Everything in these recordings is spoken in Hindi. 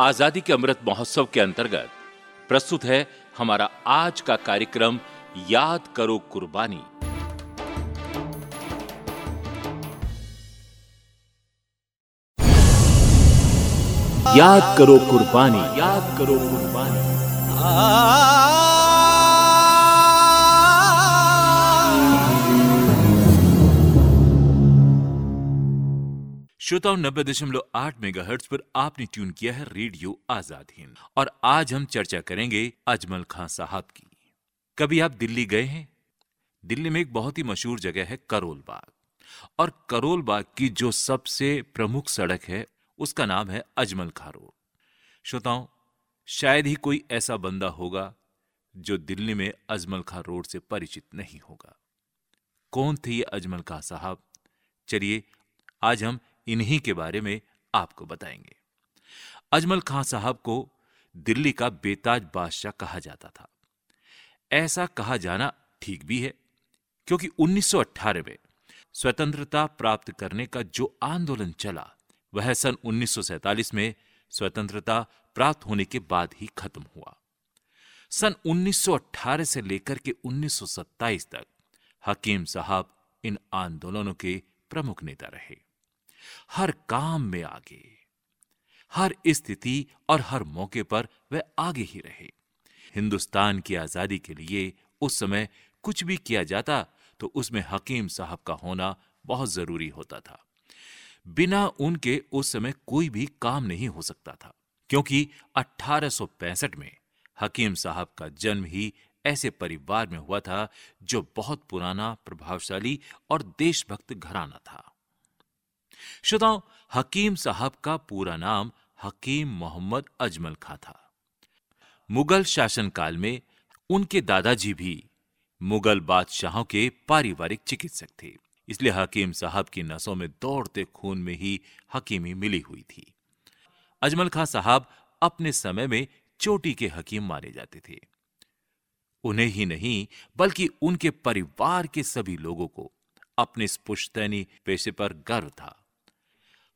आज़ादी के अमृत महोत्सव के अंतर्गत प्रस्तुत है हमारा आज का कार्यक्रम याद करो कुर्बानी। याद करो कुर्बानी। याद करो कुर्बानी। श्रोताओं, नब्बे दशमलव आठ मेगा हर्ट पर आपने ट्यून किया है रेडियो आज़ाद हिंद। और आज हम चर्चा करेंगे अजमल खान साहब की। कभी आप दिल्ली गए हैं? दिल्ली में एक बहुत ही मशहूर जगह है करोल बाग और करोल बाग की जो सबसे प्रमुख सड़क है, उसका नाम है अजमल खां रोड। श्रोताओं, शायद ही कोई ऐसा बंदा होगा जो दिल्ली में अजमल खां रोड से परिचित नहीं होगा। कौन थे ये अजमल खां साहब? चलिए, आज हम इन्हीं के बारे में आपको बताएँगे। अजमल खां साहब को दिल्ली का बेताज बादशाह कहा जाता था। ऐसा कहा जाना ठीक भी है, क्योंकि 1918 में स्वतंत्रता प्राप्त करने का जो आंदोलन चला, वह सन 1947 में स्वतंत्रता प्राप्त होने के बाद ही खत्म हुआ। सन 1918 से लेकर के 1927 तक हकीम साहब इन आंदोलनों के प्रमुख नेता रहे। हर काम में आगे। हर स्थिति और हर मौके पर वे आगे ही रहे। हिंदुस्तान की आज़ादी के लिए उस समय कुछ भी किया जाता तो उसमें हकीम साहब का होना बहुत ज़रूरी होता था। बिना उनके उस समय कोई भी काम नहीं हो सकता था, क्योंकि 1865 में हकीम साहब का जन्म ही ऐसे परिवार में हुआ था, जो बहुत पुराना, प्रभावशाली और देशभक्त घराना था। श्रोताओं, हकीम साहब का पूरा नाम हकीम मोहम्मद अजमल खां था। मुगल शासनकाल में उनके दादाजी भी मुगल बादशाहों के पारिवारिक चिकित्सक थे, इसलिए हकीम साहब की नसों में दौड़ते खून में ही हकीमी मिली हुई थी। अजमल खां साहब अपने समय में चोटी के हकीम माने जाते थे। उन्हें ही नहीं, बल्कि उनके परिवार के सभी लोगों को अपने पुश्तैनी पेशे पर गर्व था।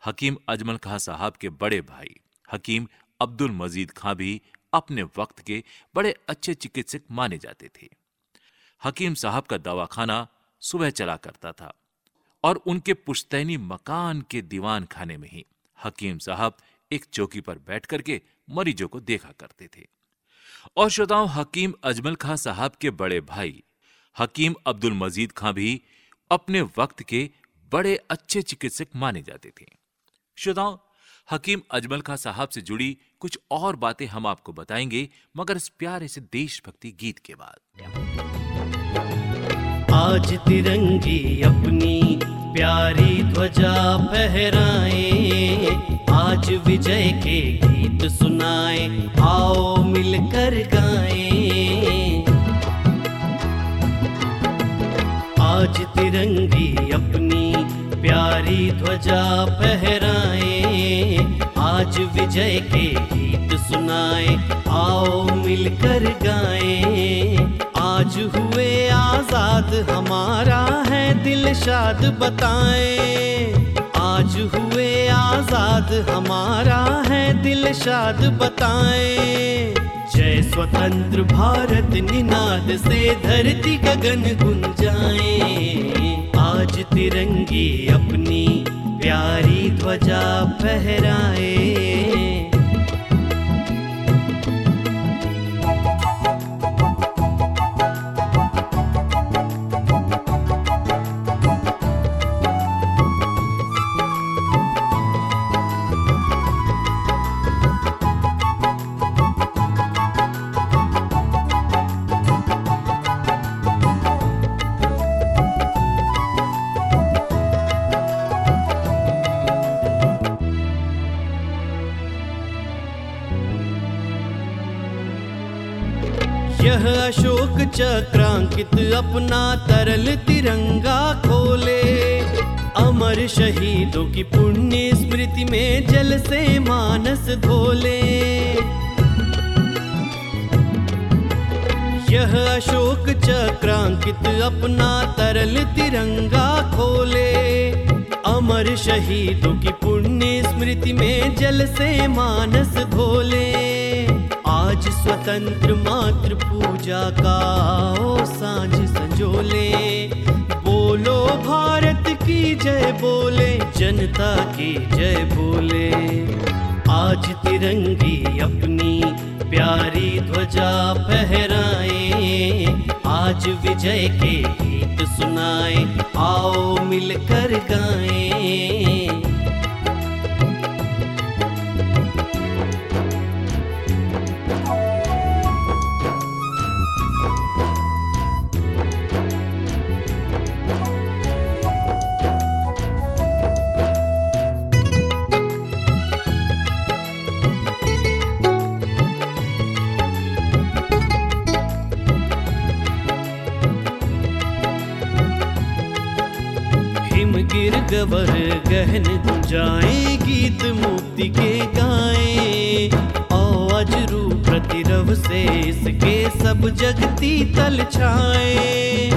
हकीम अजमल खां साहब के बड़े भाई, हकीम अब्दुल मजीद खां भी अपने वक्त के बड़े अच्छे चिकित्सक माने जाते थे। हकीम साहब का दवाखाना सुबह चला करता था और उनके पुश्तैनी मकान के दीवान खाने में ही हकीम साहब एक चौकी पर बैठ करके मरीजों को देखा करते थे। और श्रोताओं, हकीम अजमल खां साहब के बड़े भाई, हकीम अब्दुल मजीद खां भी अपने वक्त के बड़े अच्छे चिकित्सक माने जाते थे। श्रोताओं, हकीम अजमल खां साहब से जुड़ी कुछ और बातें हम आपको बताएँगे, मगर इस प्यारे से देशभक्ति गीत के बाद। आज तिरंगी अपनी प्यारी ध्वजा फहराए, आज विजय के गीत सुनाए, आओ मिलकर गाए। आज प्यारी ध्वजा फहराए आज विजय के गीत सुनाए, आओ मिलकर गाए। आज हुए आज़ाद, हमारा है दिल शाद बताए। आज हुए आज़ाद, हमारा है दिल शाद बताए। जय स्वतंत्र भारत, निनाद से धरती गगन गुंजाए। आज तिरंगी अपनी प्यारी ध्वजा फहराए। धोले यह अशोक चक्रांकित अपना तरल तिरंगा खोले। अमर शहीदों की पुण्य स्मृति में जल से मानस धोले आज स्वतंत्र मात्र पूजा का ओ साँझ संजोले। बोलो भारत की जय बोले, जनता की जय बोले। तिरंगी अपनी प्यारी ध्वजा फहराए। आज विजय के गीत सुनाए आओ मिलकर गाएँ। गिर गहन गुंजाए गीत मुक्ति के गाए। अजरू प्रतिरव से इसके सब जगती तल छाए।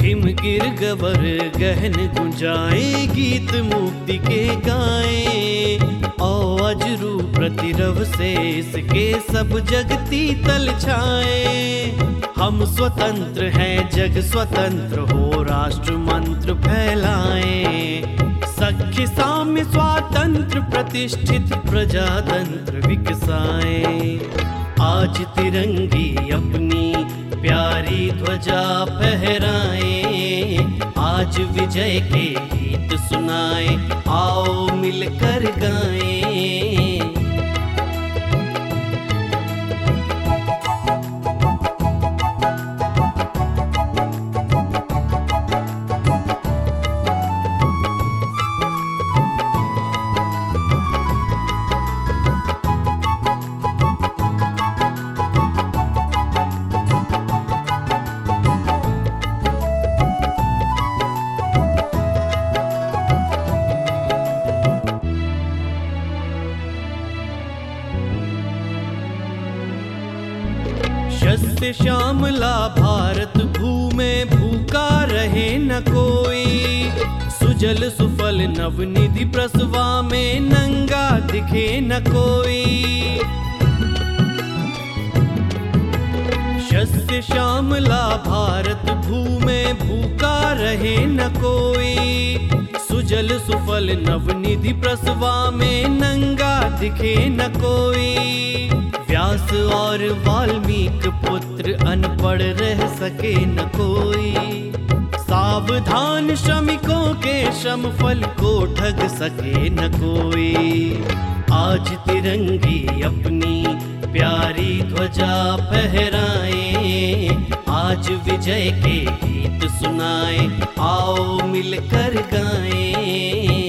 हिम गिर गवर गहन गुंजाए गीत मुक्ति के गाए। अजरू प्रतिरव से इसके सब जगती तल छाए। हम स्वतंत्र हैं, जग स्वतंत्र हो राष्ट्र मंत्र फैलाएँ। सख्य साम्य स्वातंत्र प्रतिष्ठित प्रजातंत्र विकसाएँ। आज तिरंगी अपनी प्यारी ध्वजा फहराएँ। आज विजय के गीत सुनाएँ, आओ मिलकर गाएँ। नवनिधि प्रसवा में नंगा दिखे न कोई। शस्य श्यामला भारत भूमे भूखा रहे न कोई। सुजल सुफल नवनिधि प्रसवा में नंगा दिखे न कोई। व्यास और वाल्मीकि पुत्र अनपढ़ रह सके न कोई। सावधान श्रमिकों के श्रम फल को ठग सके न कोई। आज तिरंगी अपनी प्यारी ध्वजा फहराए आज विजय के गीत सुनाए, आओ मिलकर गाएँ।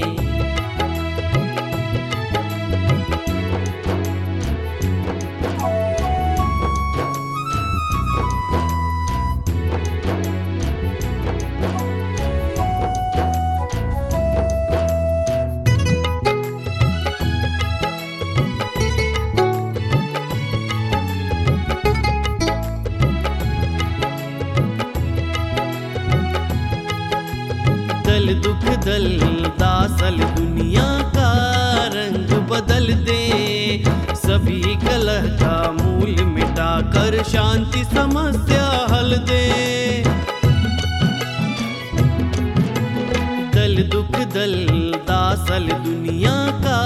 शांति समस्या हल दे। दल दुख, दल दासल दुनिया का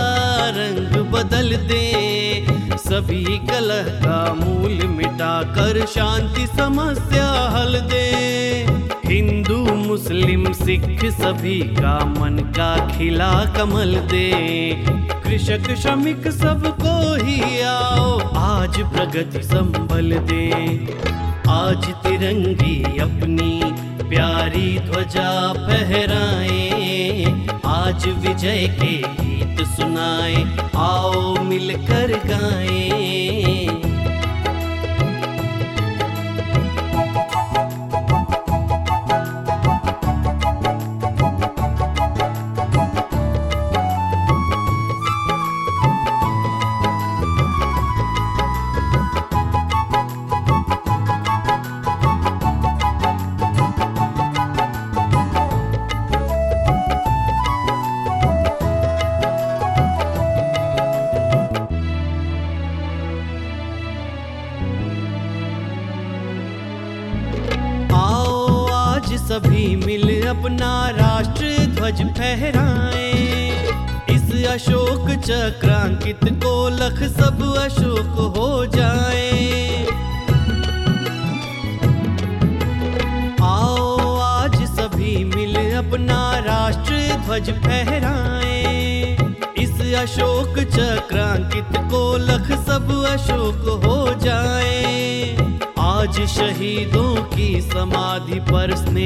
रंग बदल दे। सभी कलह का मूल मिटा कर शांति समस्या हल दे। हिंदू, मुस्लिम, सिख, सभी का मन का खिला कमल दे। कृषक, श्रमिक सबको ही आओ आज प्रगति संभल दे। आज तिरंगी अपनी प्यारी ध्वजा फहराए आज विजय के गीत सुनाए, आओ मिलकर गाएँ।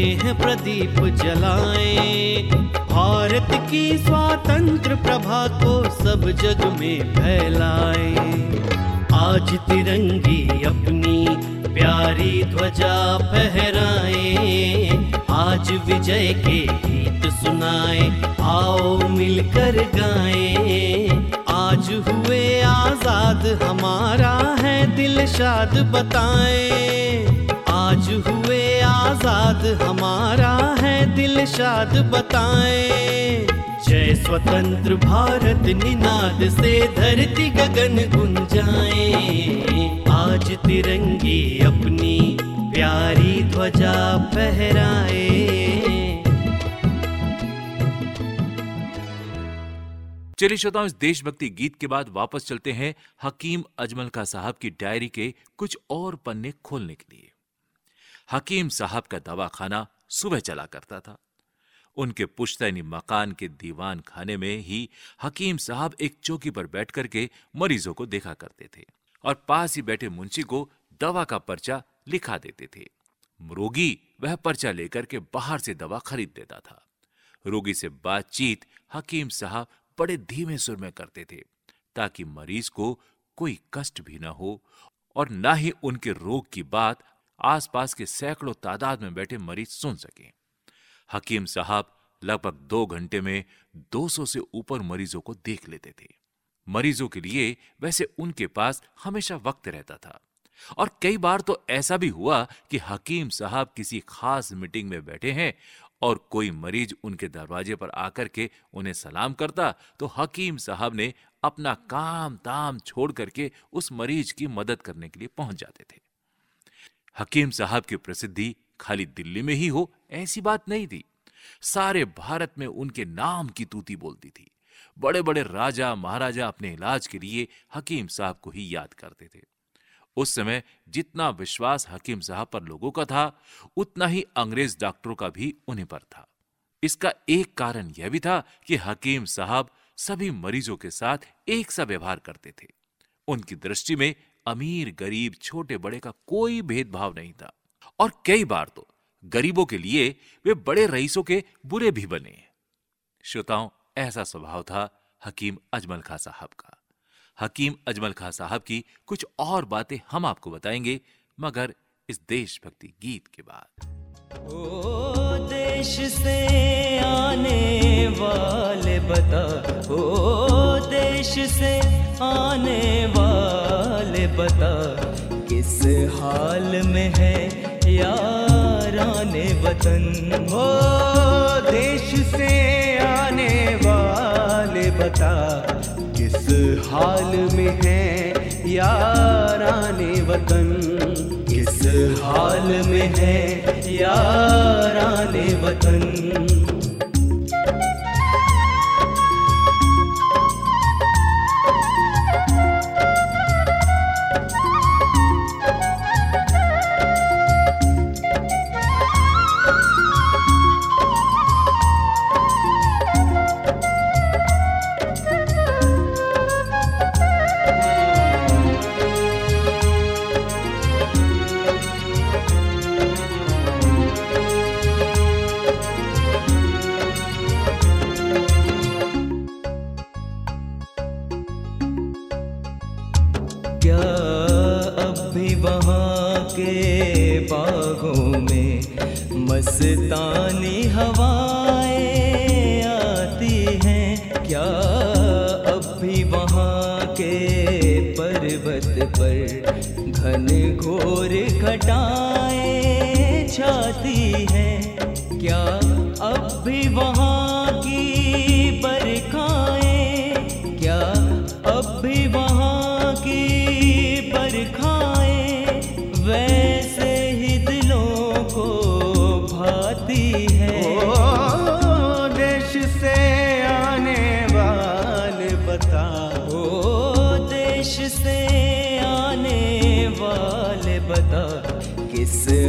स्नेह प्रदीप जलाएँ। भारत की स्वातंत्र प्रभा को सब जग में फैलाएँ। आज तिरंगी अपनी प्यारी ध्वजा फहराए। आज विजय के गीत सुनाए, आओ मिलकर गाएँ। आज हुए आज़ाद, हमारा है दिल शाद, बताएँ। आज हुए आज़ाद हमारा है दिल शाद बताएँ। जय स्वतंत्र भारत निनाद से धरती गगन गुंजाए। आज तिरंगी अपनी प्यारी ध्वजा फहराए। चलिए श्रोताओं, इस देशभक्ति गीत के बाद वापस चलते हैं हकीम अजमल का साहब की डायरी के कुछ और पन्ने खोलने के लिए। हकीम साहब का दवाखाना सुबह चला करता था। उनके पुश्तैनी मकान के दीवान खाने में ही हकीम साहब एक चौकी पर बैठ करके मरीजों को देखा करते थे और पास ही बैठे मुंशी को दवा का पर्चा लिखा देते थे। रोगी वह पर्चा लेकर के बाहर से दवा खरीद देता था। रोगी से बातचीत हकीम साहब बड़े धीमे सुर में करते थे ताकि मरीज़ को कोई कष्ट भी ना हो और ना ही उनके रोग की बात आसपास के सैकड़ों तादाद में बैठे मरीज़ सुन सकें। हकीम साहब लगभग दो घंटे में 200 से ऊपर मरीजों को देख लेते थे। मरीजों के लिए वैसे उनके पास हमेशा वक्त रहता था। और कई बार तो ऐसा भी हुआ कि हकीम साहब किसी खास मीटिंग में बैठे हैं और कोई मरीज़ उनके दरवाजे पर आकर के उन्हें सलाम करता तो हकीम साहब ने अपना काम ताम छोड़ करके उस मरीज़ की मदद करने के लिए पहुँच जाते थे। हकीम साहब की प्रसिद्धि खाली दिल्ली में ही हो, ऐसी बात नहीं थी। सारे भारत में उनके नाम की तूती बोलती थी। बड़े बड़े राजा, महाराजा अपने इलाज के लिए हकीम साहब को ही याद करते थे। उस समय जितना विश्वास हकीम साहब पर लोगों का था, उतना ही अंग्रेज़ डॉक्टरों का भी उन्हीं पर था। इसका एक कारण यह भी था कि हकीम साहब सभी मरीजों के साथ एक सा व्यवहार करते थे। उनकी दृष्टि में अमीर, गरीब, छोटे, बड़े का कोई भेदभाव नहीं था। और कई बार तो गरीबों के लिए वे बड़े रईसों के बुरे भी बने श्रोताओं, ऐसा स्वभाव था हकीम अजमल खां साहब का। हकीम अजमल खां साहब की कुछ और बातें हम आपको बताएँगे, मगर इस देशभक्ति गीत के बाद। ओ देश से आने वाले बता, ओ देश से आने वाले बता, किस हाल में है याराने वतन? हो देश से आने वाले बता, किस हाल में है याराने वतन? हाल में है याराने वतन।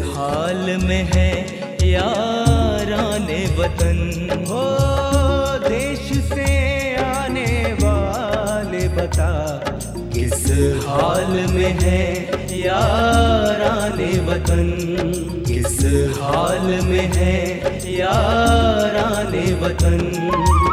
हाल में है याराने वतन। हो देश से आने वाले बता, किस हाल में है याराने वतन? किस हाल में है याराने वतन?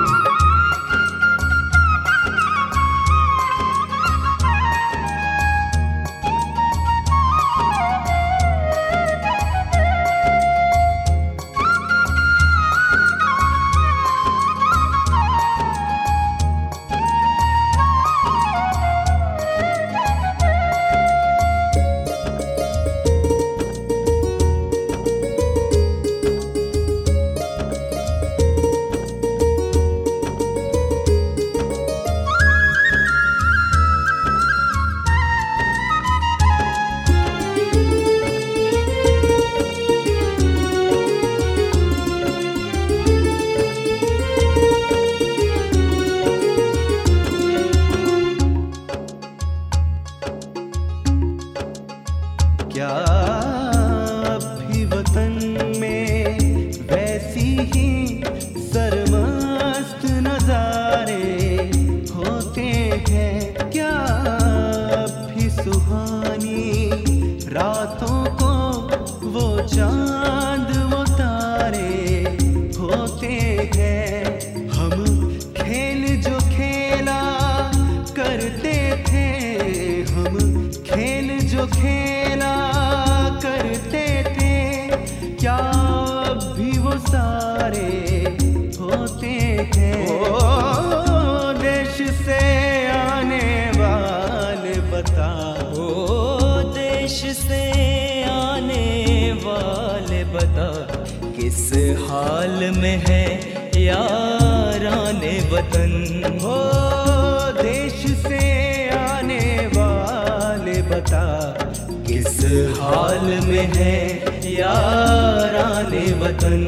हाल में है यारान वतन।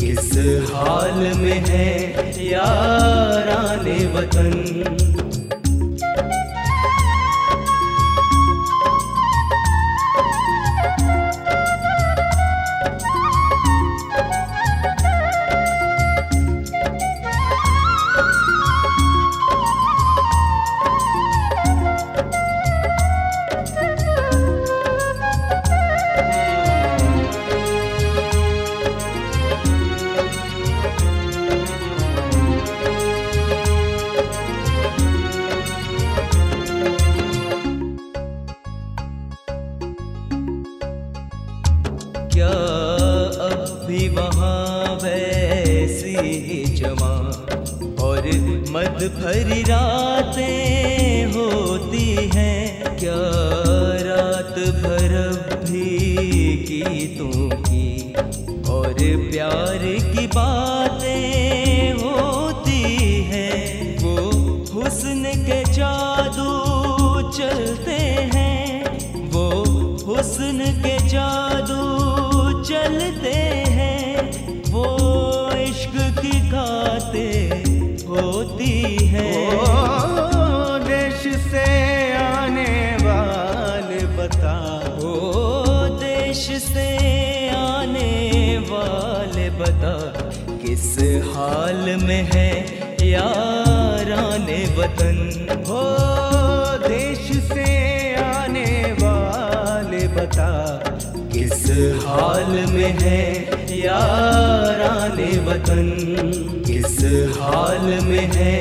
किस हाल में है यारान वतन? में है याराने वतन। हो देश से आने वाले बता, किस हाल में है याराने वतन? किस हाल में है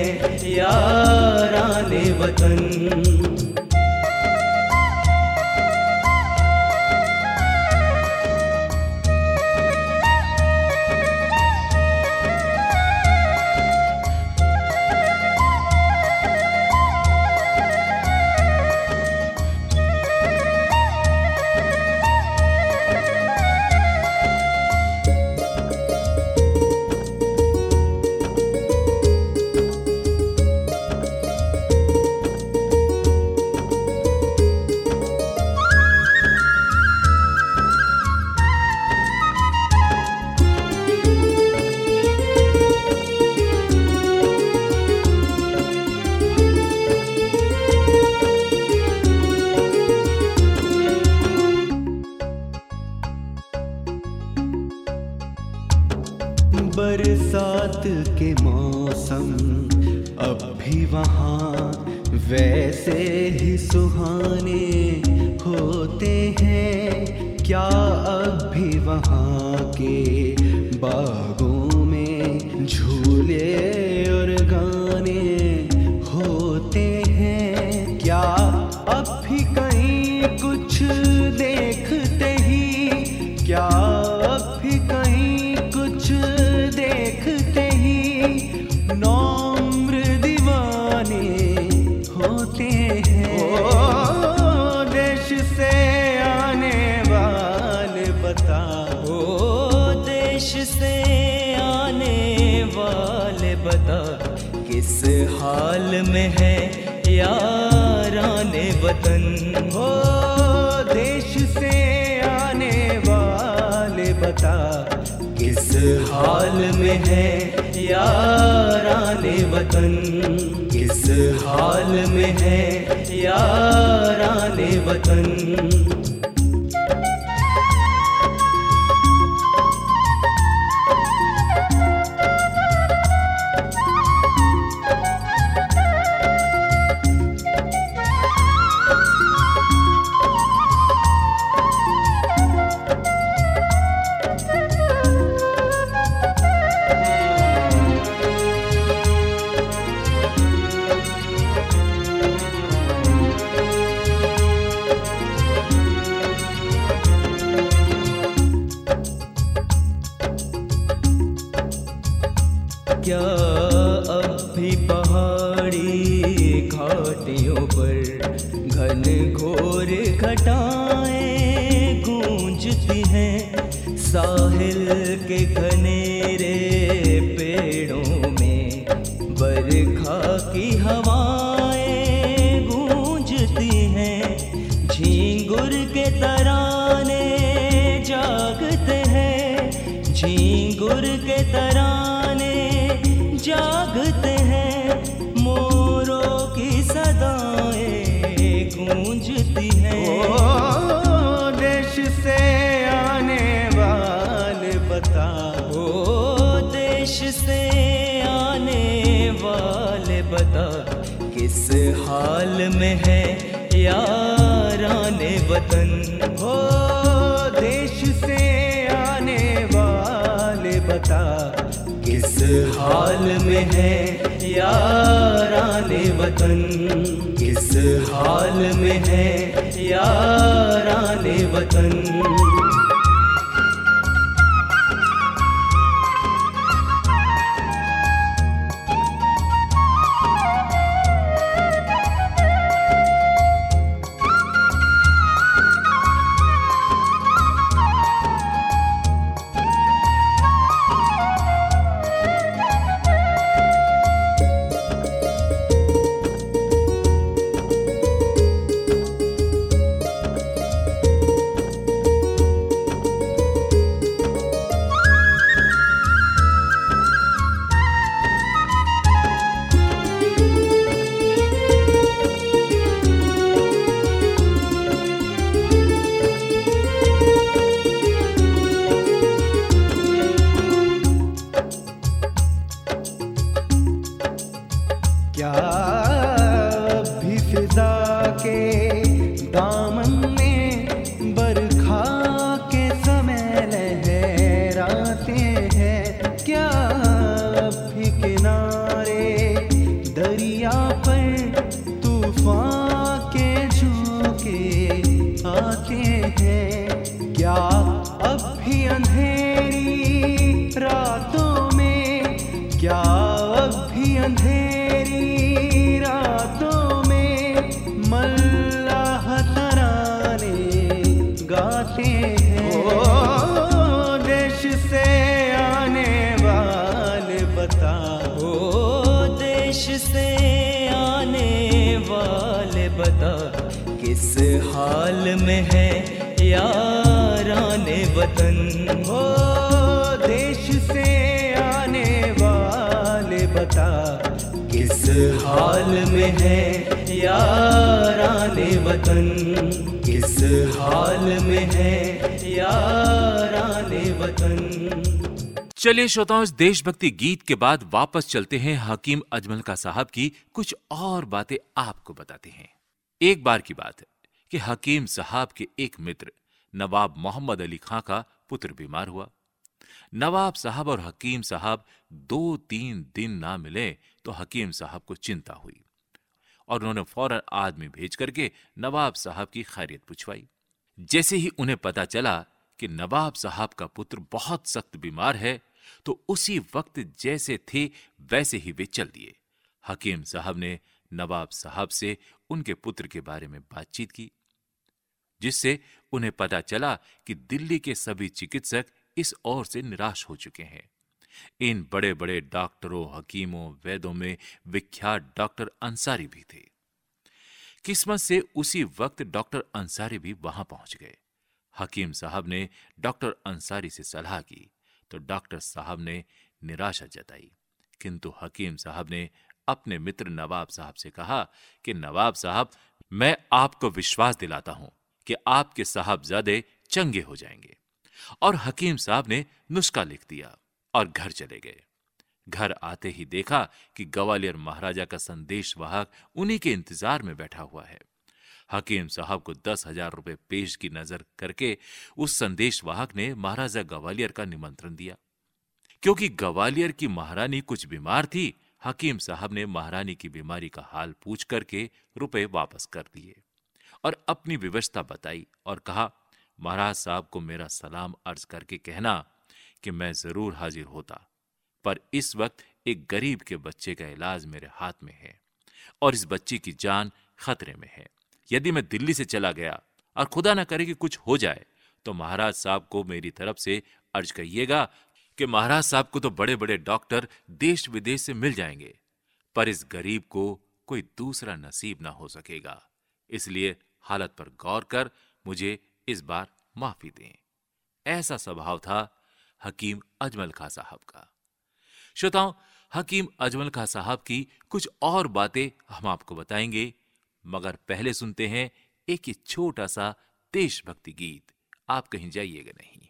याराने वतन? में है याराने वतन। हो देश से आने वाले बता, किस हाल में है याराने वतन? किस हाल में है याराने वतन? हैं। ओ देश से आने वाले बताओ। ओ देश से आने वाले बता किस हाल में है याराने वतन? हो देश से आने वाले बता किस हाल में है याराने वतन किस हाल में है याराने वतन? भी अंधेरी रातों में मल्लाह तराने गाते हैं। ओ देश से आने वाले बताओ। देश से आने वाले बता किस हाल में है याराने हाल में है याराने वतन। किस हाल में है याराने वतन। चलिए श्रोताओं, इस देशभक्ति गीत के बाद वापस चलते हैं हकीम अजमल का साहब की कुछ और बातें आपको बताते हैं। एक बार की बात है कि हकीम साहब के एक मित्र, नवाब मोहम्मद अली खां का पुत्र बीमार हुआ। नवाब साहब और हकीम साहब दो तीन दिन ना मिले तो हकीम साहब को चिंता हुई और उन्होंने फ़ौरन आदमी भेज करके नवाब साहब की खैरियत पूछवाई। जैसे ही उन्हें पता चला कि नवाब साहब का पुत्र बहुत सख्त बीमार है तो उसी वक्त जैसे थे वैसे ही वे चल दिए। हकीम साहब ने नवाब साहब से उनके पुत्र के बारे में बातचीत की, जिससे उन्हें पता चला कि दिल्ली के सभी चिकित्सक इस ओर से निराश हो चुके हैं। इन बड़े बड़े डॉक्टरों, हकीमों, वैद्यों में विख्यात डॉक्टर अंसारी भी थे। किस्मत से उसी वक्त डॉक्टर अंसारी भी वहाँ पहुँच गए। हकीम साहब ने डॉक्टर अंसारी से सलाह की तो डॉक्टर साहब ने निराशा जताई। किंतु हकीम साहब ने अपने मित्र नवाब साहब से कहा कि, नवाब साहब, मैं आपको विश्वास दिलाता हूँ कि आपके साहबजादे चंगे हो जाएँगे। और हकीम साहब ने नुस्खा लिख दिया। और घर चले गए। घर आते ही देखा कि ग्वालियर महाराजा का संदेश वाहक उन्हीं के इंतज़ार में बैठा हुआ है। हकीम साहब को दस हज़ार रुपए पेश की नज़र करके उस संदेश वाहक ने महाराजा ग्वालियर का निमंत्रण दिया। क्योंकि ग्वालियर की महारानी कुछ बीमार थी, हकीम साहब ने महारानी की बीमारी का हाल पूछ करके रुपए वापस कर दिए और अपनी व्यवस्था बताई और कहा, महाराज साहब को मेरा सलाम अर्ज़ करके कहना कि मैं ज़रूर हाजिर होता, पर इस वक्त एक गरीब के बच्चे का इलाज मेरे हाथ में है और इस बच्चे की जान खतरे में है। यदि मैं दिल्ली से चला गया और खुदा ना करे कि कुछ हो जाए तो महाराज साहब को मेरी तरफ़ से अर्ज़ कहिएगा कि महाराज साहब को तो बड़े बड़े डॉक्टर देश विदेश से मिल जाएँगे, पर इस गरीब को कोई दूसरा नसीब ना हो सकेगा। इसलिए हालत पर गौर कर मुझे इस बार माफ़ी दें। ऐसा स्वभाव था हकीम अजमल खां साहब का। श्रोताओं, हकीम अजमल खां साहब की कुछ और बातें हम आपको बताएँगे, मगर पहले सुनते हैं एक छोटा सा देशभक्ति गीत। आप कहीं जाइएगा नहीं।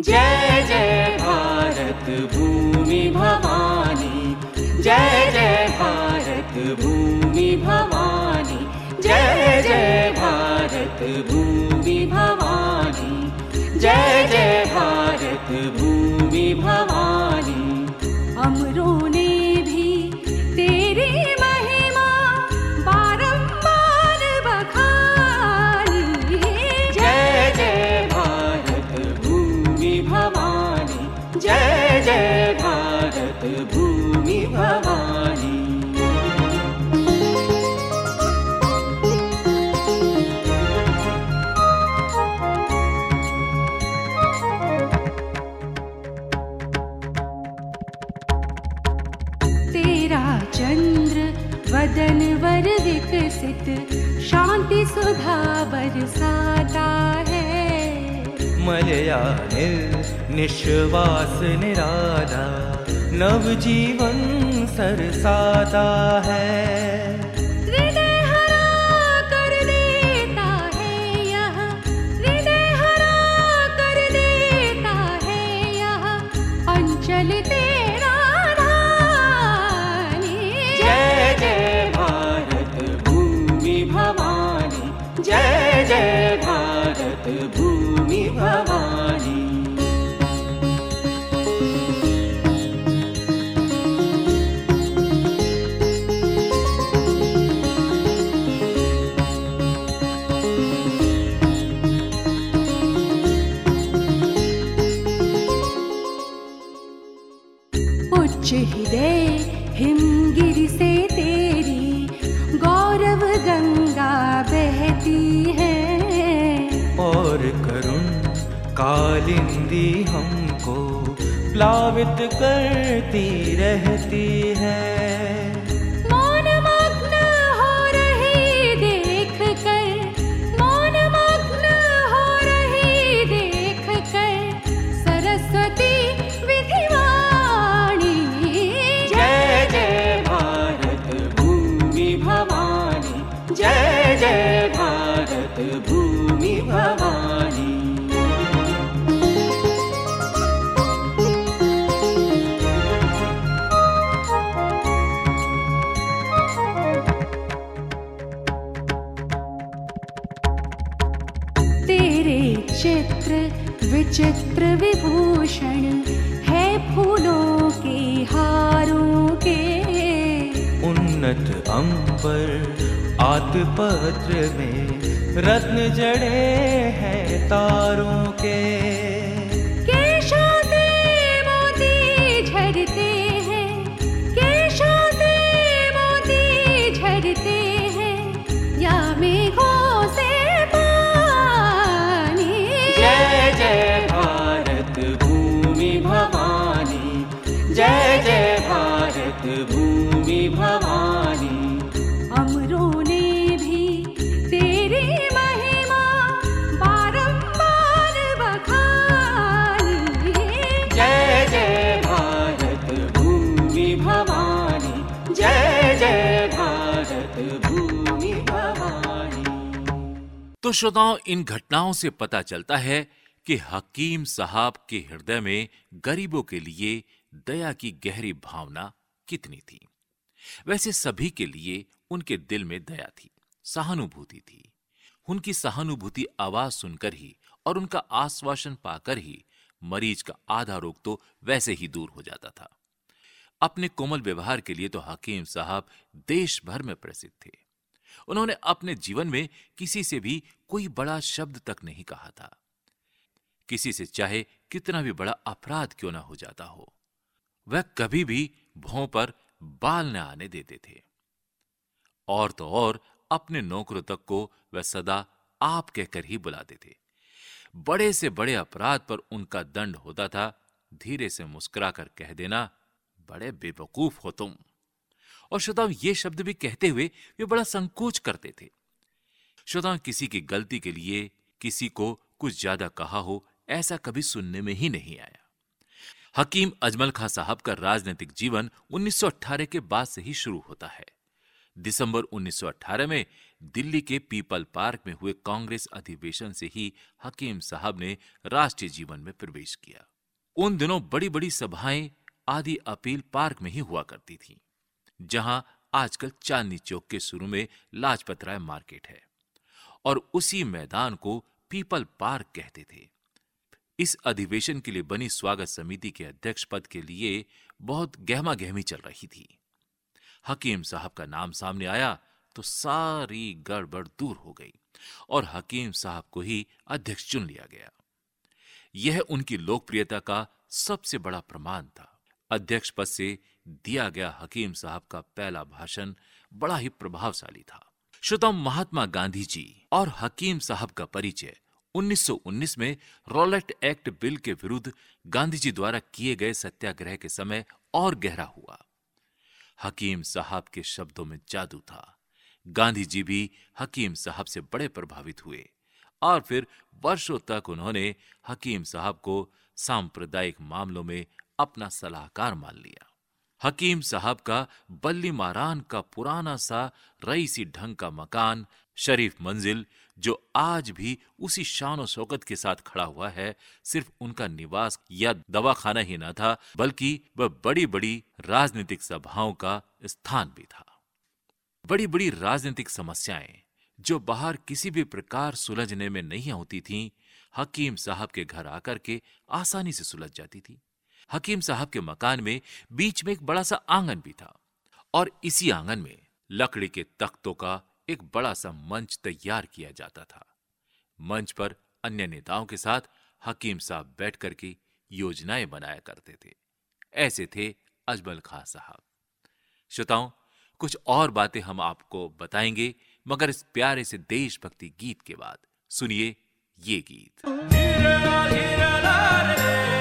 जय जय भारत भूमि भवानी, जय जय भारत भूमि भवानी। जय जय भारत भूमि भवानी। जय जय भारत भूमि भवानी। अमरों ने भी तेरी महिमा बारंबार बखानी। जय जय भारत भूमि भवानी। जय जय भारत भूमि भवानी शांति सुधा बरसाता है। मलयानिल निश्वास निराधा नव जीवन सरसाता है। प्लावित करती रहती है। मौन मग्न हो रही देख कर मौन मग्न हो रही देख कर सरस्वती विधिवाणी। जय जय भारत भूमि भवानी। जय भवानी आतपत्र में रत्न जड़े हैं तारों के। तो श्रोताओं इन घटनाओं से पता चलता है कि हकीम साहब के हृदय में गरीबों के लिए दया की गहरी भावना कितनी थी। वैसे सभी के लिए उनके दिल में दया थी, सहानुभूति थी। उनकी सहानुभूति आवाज़ सुनकर ही और उनका आश्वासन पाकर ही मरीज़ का आधा रोग तो वैसे ही दूर हो जाता था। अपने कोमल व्यवहार के लिए तो हकीम साहब देश भर में प्रसिद्ध थे। उन्होंने अपने जीवन में किसी से भी कोई बड़ा शब्द तक नहीं कहा था। किसी से चाहे कितना भी बड़ा अपराध क्यों ना हो जाता हो, वह कभी भी भों पर बाल न आने देते थे। और तो और अपने नौकरों तक को वह सदा आप कहकर ही बुलाते थे। बड़े से बड़े अपराध पर उनका दंड होता था, धीरे से मुस्कुराकर कह देना, बड़े बेवकूफ़ हो तुम। और श्रोताओं, ये शब्द भी कहते हुए वे बड़ा संकोच करते थे। श्रोताओं किसी की गलती के लिए किसी को कुछ ज़्यादा कहा हो, ऐसा कभी सुनने में ही नहीं आया। हकीम अजमल खां साहब का राजनीतिक जीवन 1918 के बाद से ही शुरू होता है। दिसंबर 1918 में दिल्ली के पीपल पार्क में हुए कांग्रेस अधिवेशन से ही हकीम साहब ने राष्ट्रीय जीवन में प्रवेश किया। उन दिनों बड़ी बड़ी सभाएँ आदि अपील पार्क में ही हुआ करती थी, जहाँ आजकल चांदनी चौक के शुरू में लाजपत राय मार्केट है। और उसी मैदान को पीपल पार्क कहते थे। इस अधिवेशन के लिए बनी स्वागत समिति के अध्यक्ष पद के लिए बहुत गहमा गहमी चल रही थी। हकीम साहब का नाम सामने आया तो सारी गड़बड़ दूर हो गई और हकीम साहब को ही अध्यक्ष चुन लिया गया। यह उनकी लोकप्रियता का सबसे बड़ा प्रमाण था। अध्यक्ष पद से दिया गया हकीम साहब का पहला भाषण बड़ा ही प्रभावशाली था। श्रोताओं महात्मा गांधी जी और हकीम साहब का परिचय 1919 में रॉलेट एक्ट बिल के विरुद्ध गांधी जी द्वारा किए गए सत्याग्रह के समय और गहरा हुआ। हकीम साहब के शब्दों में जादू था। गांधी जी भी हकीम साहब से बड़े प्रभावित हुए और फिर वर्षों तक उन्होंने हकीम साहब को सांप्रदायिक मामलों में अपना सलाहकार मान लिया। हकीम साहब का बल्ली मारान का पुराना सा रईसी ढंग का मकान, शरीफ मंजिल, जो आज भी उसी शान शौकत के साथ खड़ा हुआ है, सिर्फ़ उनका निवास या दवाखाना ही न था, बल्कि वह बड़ी बड़ी राजनीतिक सभाओं का स्थान भी था। बड़ी बड़ी राजनीतिक समस्याएँ, जो बाहर किसी भी प्रकार सुलझने में नहीं होती थीं, हकीम साहब के घर आकर के आसानी से सुलझ जाती थी। हकीम साहब के मकान में बीच में एक बड़ा सा आँगन भी था और इसी आँगन में लकड़ी के तख्तों का एक बड़ा सा मंच तैयार किया जाता था। मंच पर अन्य नेताओं के साथ हकीम साहब बैठ करके योजनाएँ बनाया करते थे। ऐसे थे अजमल खां साहब। श्रोताओं, कुछ और बातें हम आपको बताएँगे, मगर इस प्यारे से देशभक्ति गीत के बाद। सुनिए ये गीत। बाँध ले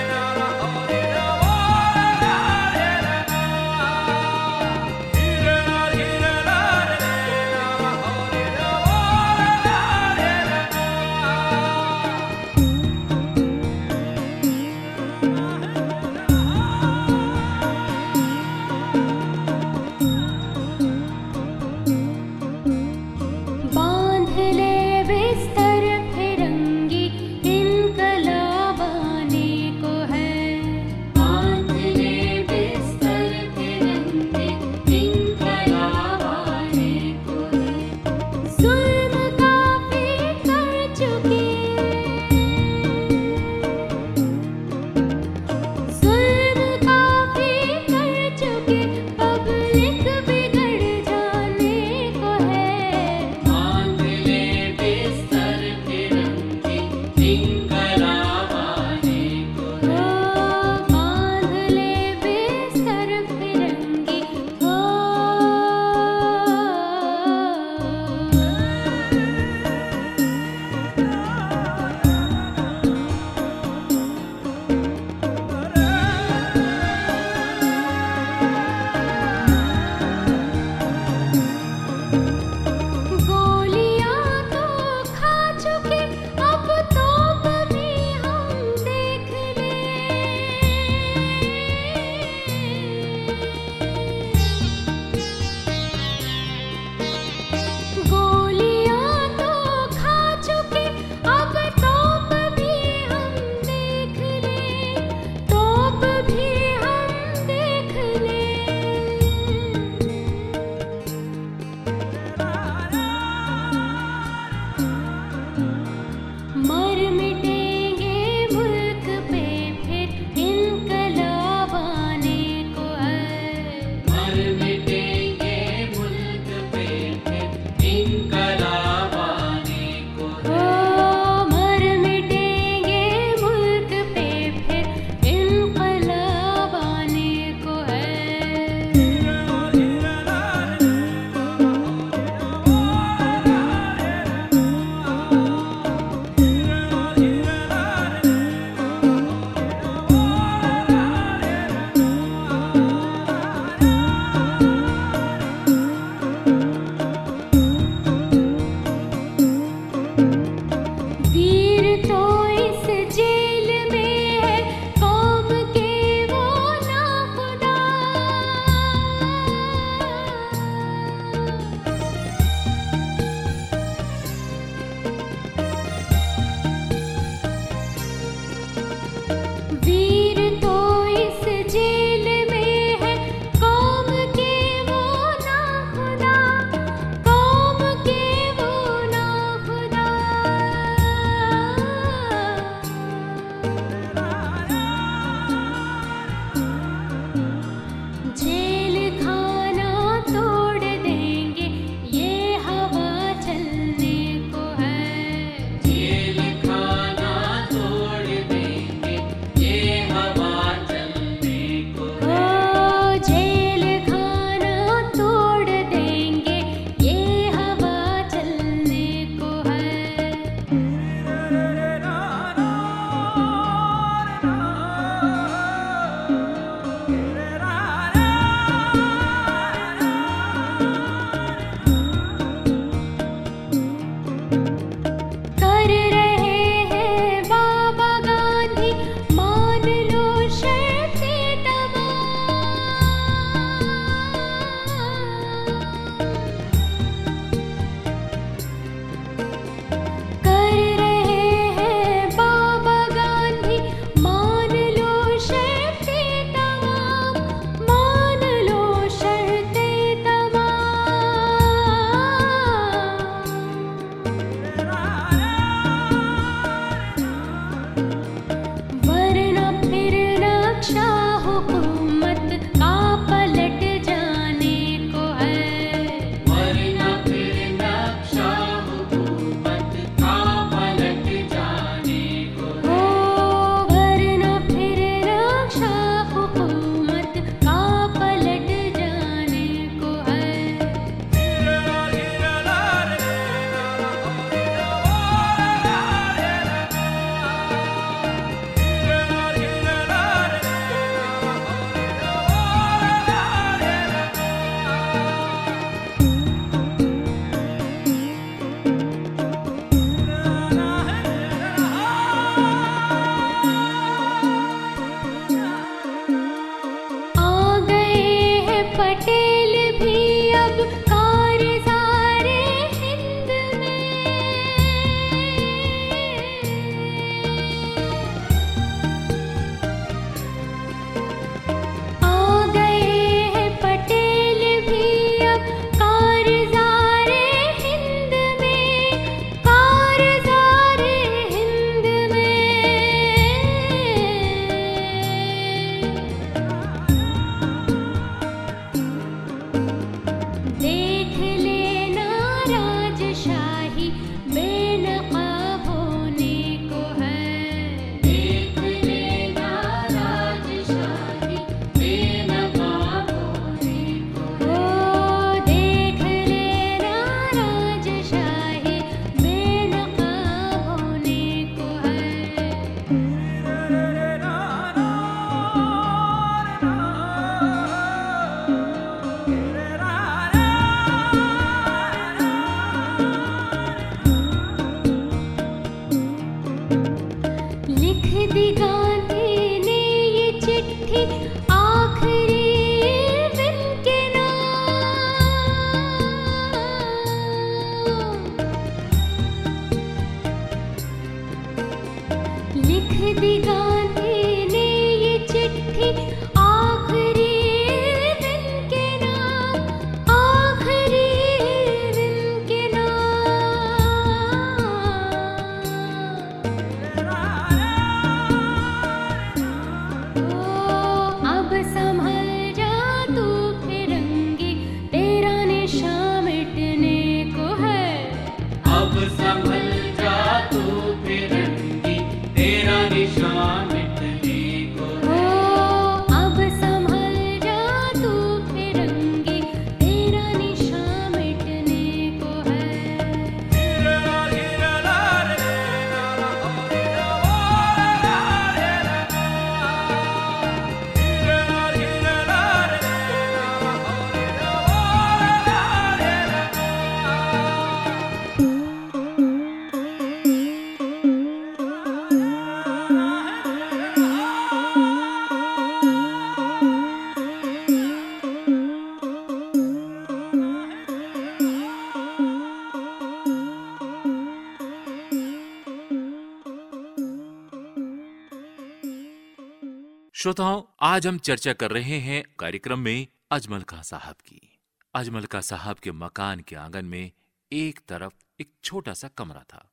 श्रोताओं, आज हम चर्चा कर रहे हैं कार्यक्रम में अजमल खां साहब की। अजमल खां साहब के मकान के आँगन में एक तरफ़ एक छोटा सा कमरा था।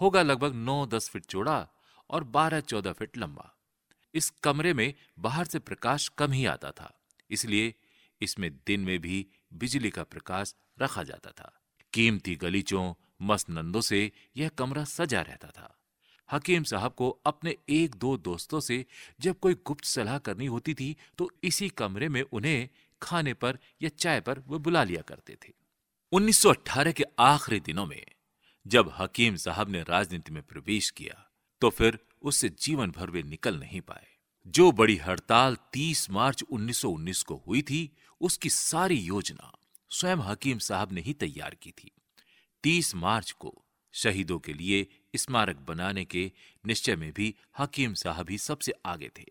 होगा लगभग नौ दस फीट चौड़ा और बारह चौदह फीट लंबा। इस कमरे में बाहर से प्रकाश कम ही आता था, इसलिए इसमें दिन में भी बिजली का प्रकाश रखा जाता था। कीमती गलीचों मसनंदों से यह कमरा सजा रहता था। हकीम साहब को अपने एक दो दोस्तों से जब कोई गुप्त सलाह करनी होती थी तो इसी कमरे में उन्हें खाने पर या चाय पर वो बुला लिया करते थे। 1918 के आखिरी दिनों में, जब हकीम साहब ने राजनीति में प्रवेश किया तो फिर उससे जीवन भर वे निकल नहीं पाए। जो बड़ी हड़ताल 30 मार्च 1919 को हुई थी, उसकी सारी योजना स्वयं हकीम साहब ने ही तैयार की थी। 30 मार्च को शहीदों के लिए स्मारक बनाने के निश्चय में भी हकीम साहब ही सबसे आगे थे।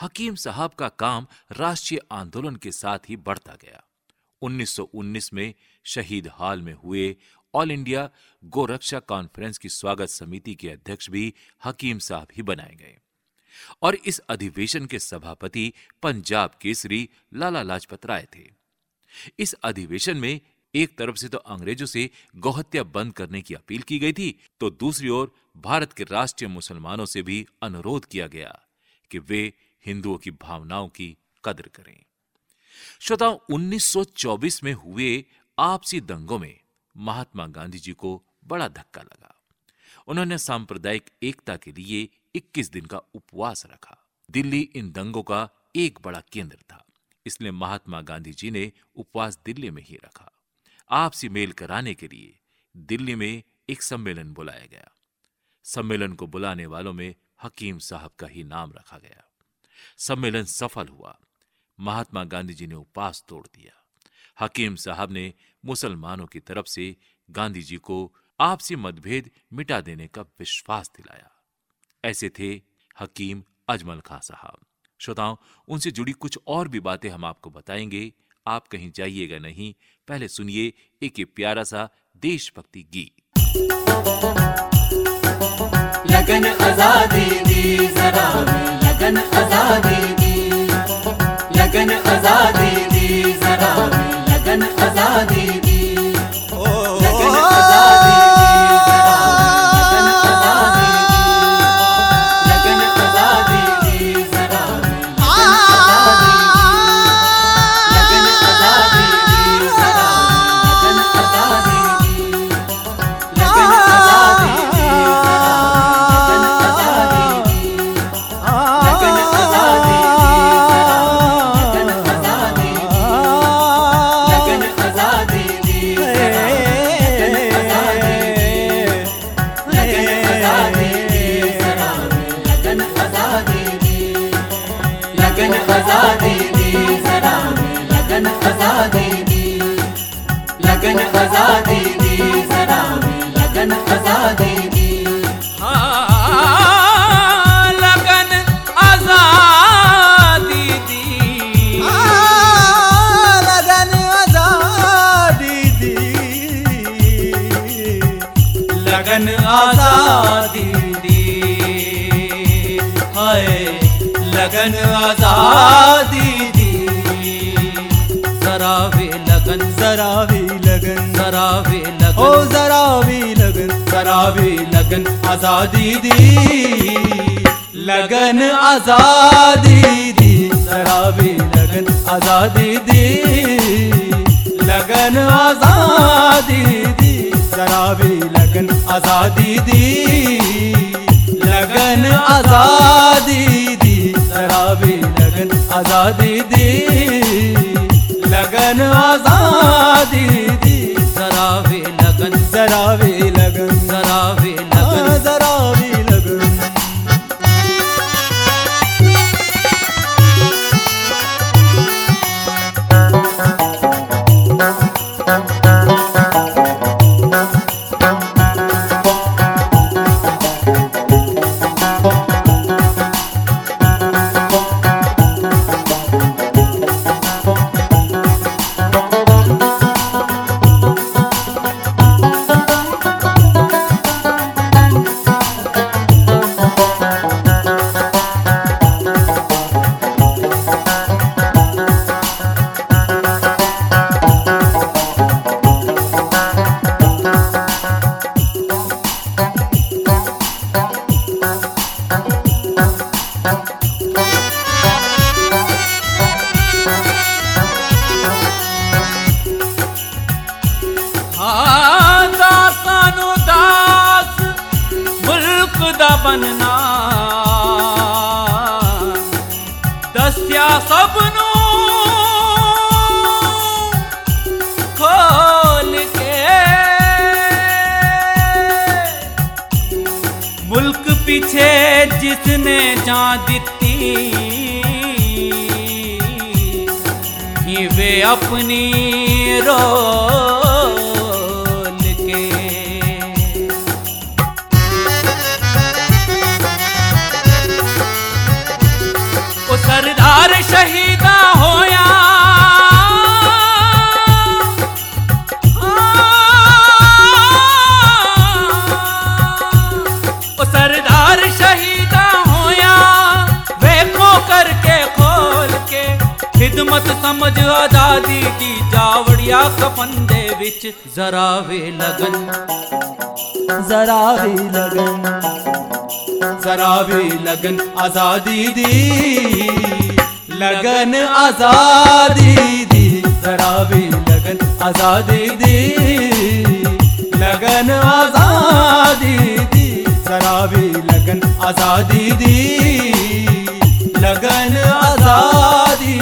हकीम साहब का काम राष्ट्रीय आंदोलन के साथ ही बढ़ता गया। 1919 में शहीद हाल में हुए ऑल इंडिया गोरक्षा कॉन्फ्रेंस की स्वागत समिति के अध्यक्ष भी हकीम साहब ही बनाए गए। और इस अधिवेशन के सभापति पंजाब केसरी लाला लाजपत राय थे। इस अधिवेशन में एक तरफ़ से तो अंग्रेज़ों से गौहत्या बंद करने की अपील की गई थी तो दूसरी ओर भारत के राष्ट्रीय मुसलमानों से भी अनुरोध किया गया कि वे हिंदुओं की भावनाओं की कदर करें। श्रोताओं 1924 में हुए आपसी दंगों में महात्मा गांधी जी को बड़ा धक्का लगा। उन्होंने सांप्रदायिक एकता के लिए 21 दिन का उपवास रखा। दिल्ली इन दंगों का एक बड़ा केंद्र था, इसलिए महात्मा गांधी जी ने उपवास दिल्ली में ही रखा। आपसी मेल कराने के लिए दिल्ली में एक सम्मेलन बुलाया गया। सम्मेलन को बुलाने वालों में हकीम साहब का ही नाम रखा गया। सम्मेलन सफल हुआ। महात्मा गांधी जी ने उपास तोड़ दिया। हकीम साहब ने मुसलमानों की तरफ़ से गांधी जी को आपसी मतभेद मिटा देने का विश्वास दिलाया। ऐसे थे हकीम अजमल खां साहब। श्रोताओं, उनसे जुड़ी कुछ और भी बातें हम आपको बताएँगे। आप कहीं जाइएगा नहीं। पहले सुनिए एक ये प्यारा सा देशभक्ति गीत। लगन आज़ादी दी जरा लगन आज़ादी दी। लगन आज़ादी दी जरा लगन आज़ादी hadi जरा वे लगन जरा वे लगन जरा वे लगन आजादी दी लगन आजादी दी जरा वे लगन आजादी दी लगन आजादी दी जरा वे लगन आजादी दी लगन आजादी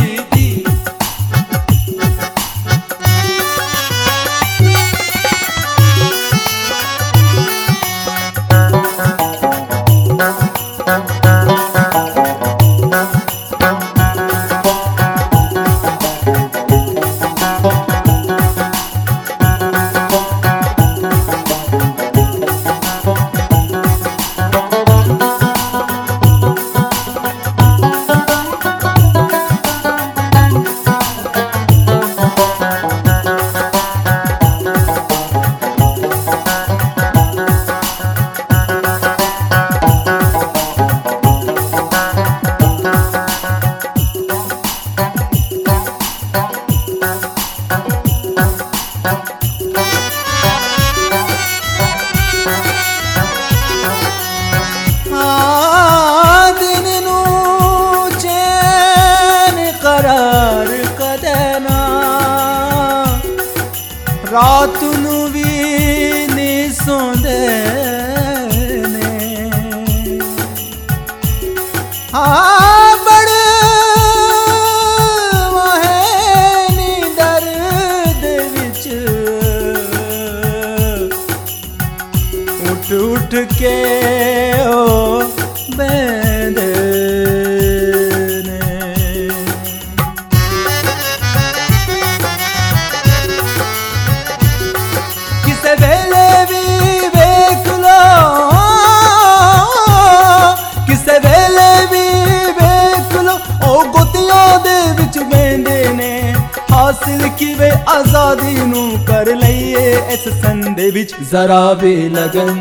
इस संधे विच जरा भी लगन,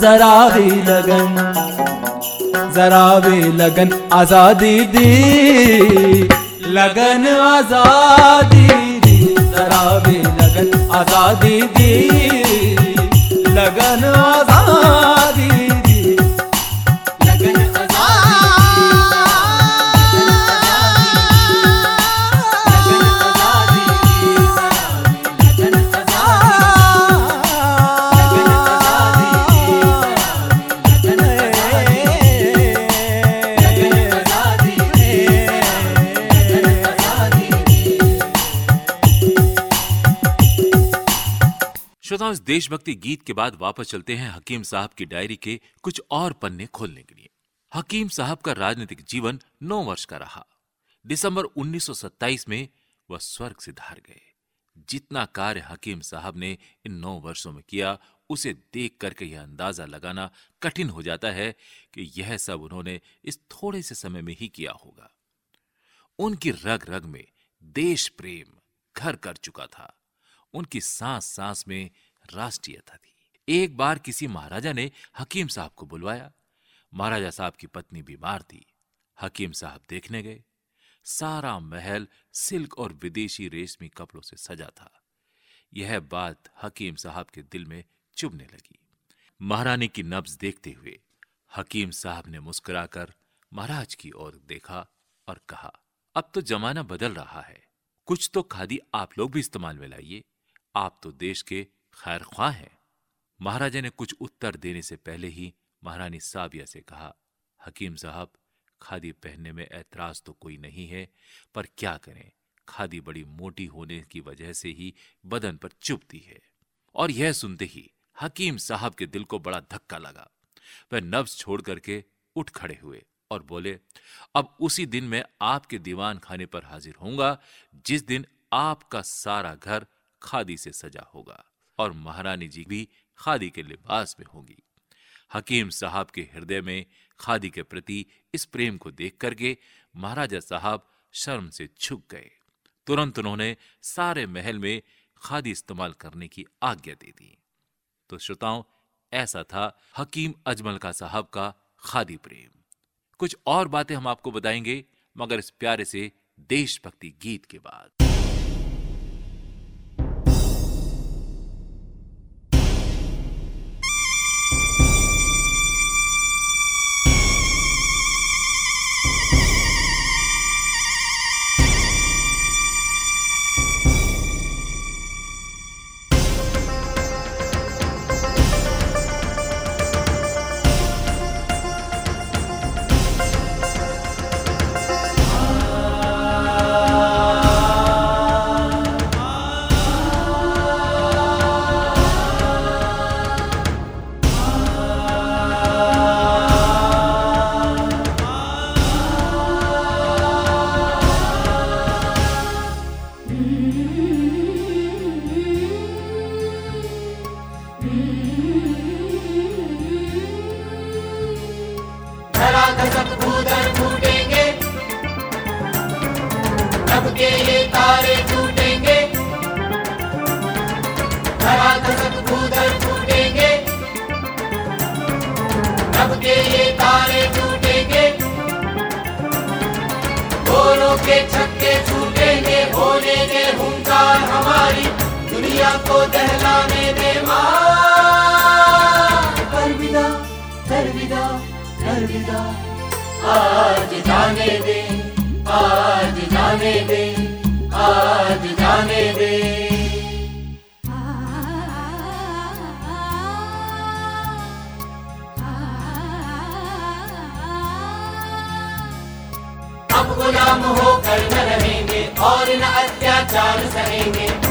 जरा भी लगन, जरा भी लगन। आज़ादी दी, लगन आज़ादी जरा भी लगन। आज़ादी दी, लगन आज़ादी देशभक्ति गीत के बाद वापस चलते हैं हकीम साहब की डायरी के कुछ और पन्ने खोलने के लिए। हकीम साहब का राजनीतिक जीवन नौ वर्ष का रहा। दिसंबर 1927 में वह स्वर्ग से धार गए। जितना कार्य हकीम साहब ने इन नौ वर्षों में किया, उसे देख करके यह अंदाज़ा लगाना कठिन हो जाता है कि यह सब उन्होंने इस थोड़े से समय में ही किया होगा। उनकी रग रग में देश प्रेम घर कर चुका था। उनकी सांस सांस में राष्ट्रीयता थी। एक बार किसी महाराजा ने हकीम साहब को बुलवाया। महाराजा साहब की पत्नी बीमार थी। हकीम साहब देखने गए। सारा महल सिल्क और विदेशी रेशमी कपड़ों से सजा था। यह बात हकीम साहब के दिल में चुभने लगी। महारानी की नब्ज देखते हुए हकीम साहब ने मुस्कुराकर महाराज की ओर देखा और कहा, अब तो जमाना बदल रहा है। कुछ तो खादी आप लोग भी इस्तेमाल में लाइए। आप तो देश के खैर ख्वाह हैं। महाराजा ने कुछ उत्तर देने से पहले ही महारानी साबिया से कहा, हकीम साहब, खादी पहनने में ऐतराज तो कोई नहीं है, पर क्या करें? खादी बड़ी मोटी होने की वजह से ही बदन पर चुभती है। और यह सुनते ही हकीम साहब के दिल को बड़ा धक्का लगा। वह नब्ज छोड़ करके उठ खड़े हुए और बोले, अब उसी दिन मैं आपके दीवान खाने पर हाजिर होऊँगा, जिस दिन आपका सारा घर खादी से सजा होगा। और महारानी जी भी खादी के लिबास में होंगी। हकीम साहब के हृदय में खादी के प्रति इस प्रेम को देख करके महाराजा साहब शर्म से झुक गए। तुरंत उन्होंने सारे महल में खादी इस्तेमाल करने की आज्ञा दे दी। तो श्रोताओं, ऐसा था हकीम अजमल का साहब का खादी प्रेम। कुछ और बातें हम आपको बताएँगे, मगर इस प्यारे से देशभक्ति गीत के बाद। के ये तारे टूटेंगे। धराधसक भूधर फूटेंगे तब के ये तारे टूटेंगे। गोरों के छक्के छूटेंगे, होने दे हुंकार हमारी। दुनिया को दहलाने दे माँ। अलविदा अलविदा अलविदा। आज जाने दे। आज जाने दे, आज जाने दे। अब गुलाम होकर न रहेंगे और न अत्याचार सहेंगे।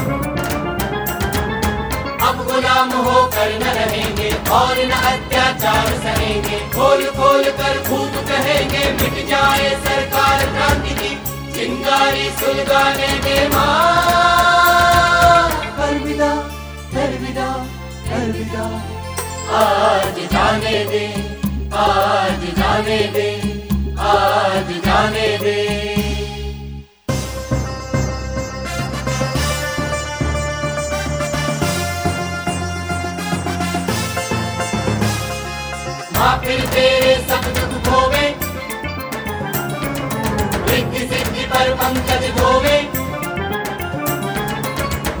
अब गुलाम होकर न रहेंगे और न अत्याचार सहेंगे। खोल खोल कर खूब कहेंगे, मिट जाए सरकार क्रांति की। चिंगारी सुलगाने दे माँ। अलविदा अलविदा अलविदा आज जाने दे, आज जाने दे, आज जाने दे। आखिर तेरे रिद्धि सिद्धि पर पंकज धोवे।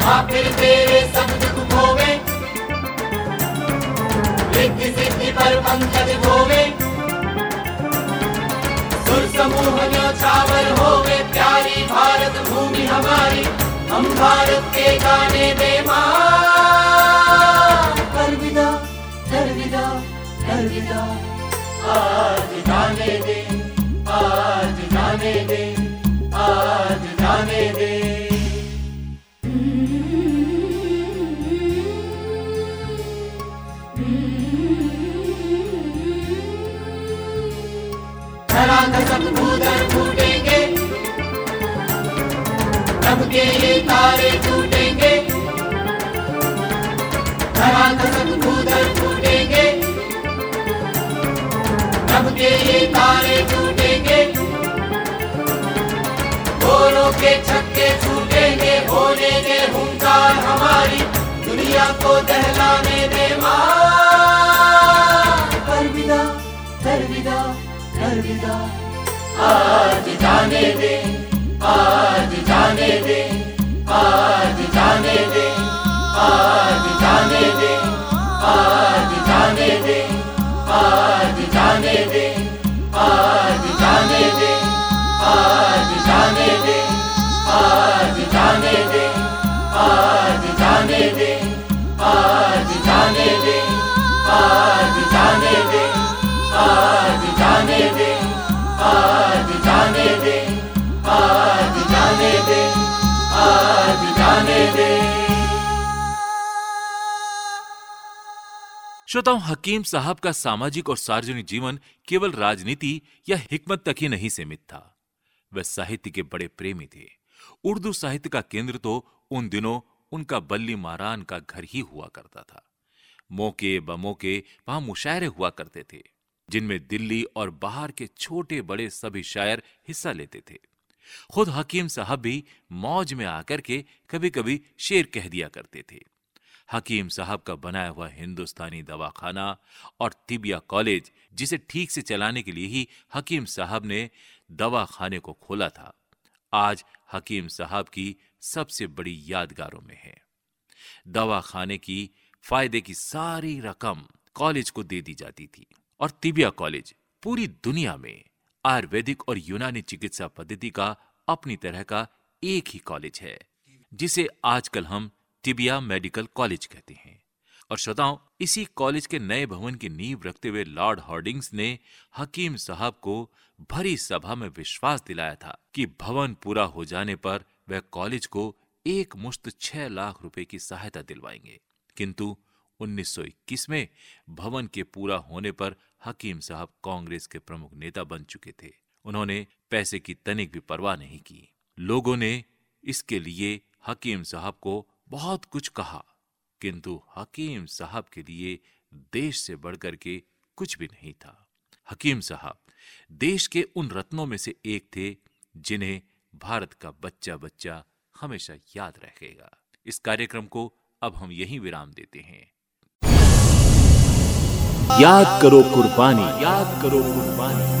आखिर तेरे सतगुरु होवे। रिद्धि सिद्धि पर पंकज धोवे। सुर समूह होवे, प्यारी भारत भूमि हमारी। हम भारत के गाने बेमार अलविदा आज जाने दे आज जाने दे। आज जाने दे भूधर फूटेंगे तब तारे ये तारे टूटेंगे। गोरों के छक्के छूटेंगे होने दे हुंकार हमारी दुनिया को दहलाने दे माँ। अलविदा अलविदा अलविदा। आज जाने दे आज जाने दे आज जाने दे आज जाने दे आज जाने दे। आज जाने दे आज जाने दे आज जाने दे आज जाने दे। श्रोताओं, हकीम साहब का सामाजिक और सार्वजनिक जीवन केवल राजनीति या हिकमत तक ही नहीं सीमित था। वह साहित्य के बड़े प्रेमी थे। उर्दू साहित्य का केंद्र तो उन दिनों उनका बल्ली मारान का घर ही हुआ करता था। मौके बमौके वहाँ मुशायरे हुआ करते थे, जिनमें दिल्ली और बाहर के छोटे बड़े सभी शायर हिस्सा लेते थे। खुद हकीम साहब भी मौज में आकर के कभी कभी शेर कह दिया करते थे। हकीम साहब का बनाया हुआ हिंदुस्तानी दवाखाना और तिबिया कॉलेज, जिसे ठीक से चलाने के लिए ही हकीम साहब ने दवाखाने को खोला था। आज हकीम साहब की सबसे बड़ी यादगारों में है। दवाखाने की फ़ायदे की सारी रकम कॉलेज को दे दी जाती थी और तिबिया कॉलेज पूरी दुनिया में आयुर्वेदिक और यूनानी चिकित्सा पद्धति का अपनी तरह का एक ही कॉलेज है, जिसे आजकल हम तिबिया मेडिकल कॉलेज कहते हैं। और श्रोताओं, इसी कॉलेज के नए भवन की नींव रखते हुए लॉर्ड हॉर्डिंग्स ने हकीम साहब को भरी सभा में विश्वास दिलाया था कि भवन पूरा हो जाने पर वह कॉलेज को एक मुश्त छह लाख रुपए की सहायता दिलवाएँगे। किंतु 1921 में भवन के पूरा होने पर हकीम साहब कांग्रेस के प्रमुख नेता बन चुके थे। उन्होंने पैसे की तनिक भी परवाह नहीं की। लोगों ने इसके लिए हकीम साहब को बहुत कुछ कहा किंतु हकीम साहब के लिए देश से बढ़कर के कुछ भी नहीं था। हकीम साहब देश के उन रत्नों में से एक थे जिन्हें भारत का बच्चा बच्चा हमेशा याद रखेगा। इस कार्यक्रम को अब हम यहीं विराम देते हैं। याद करो कुर्बानी। याद करो कुर्बानी।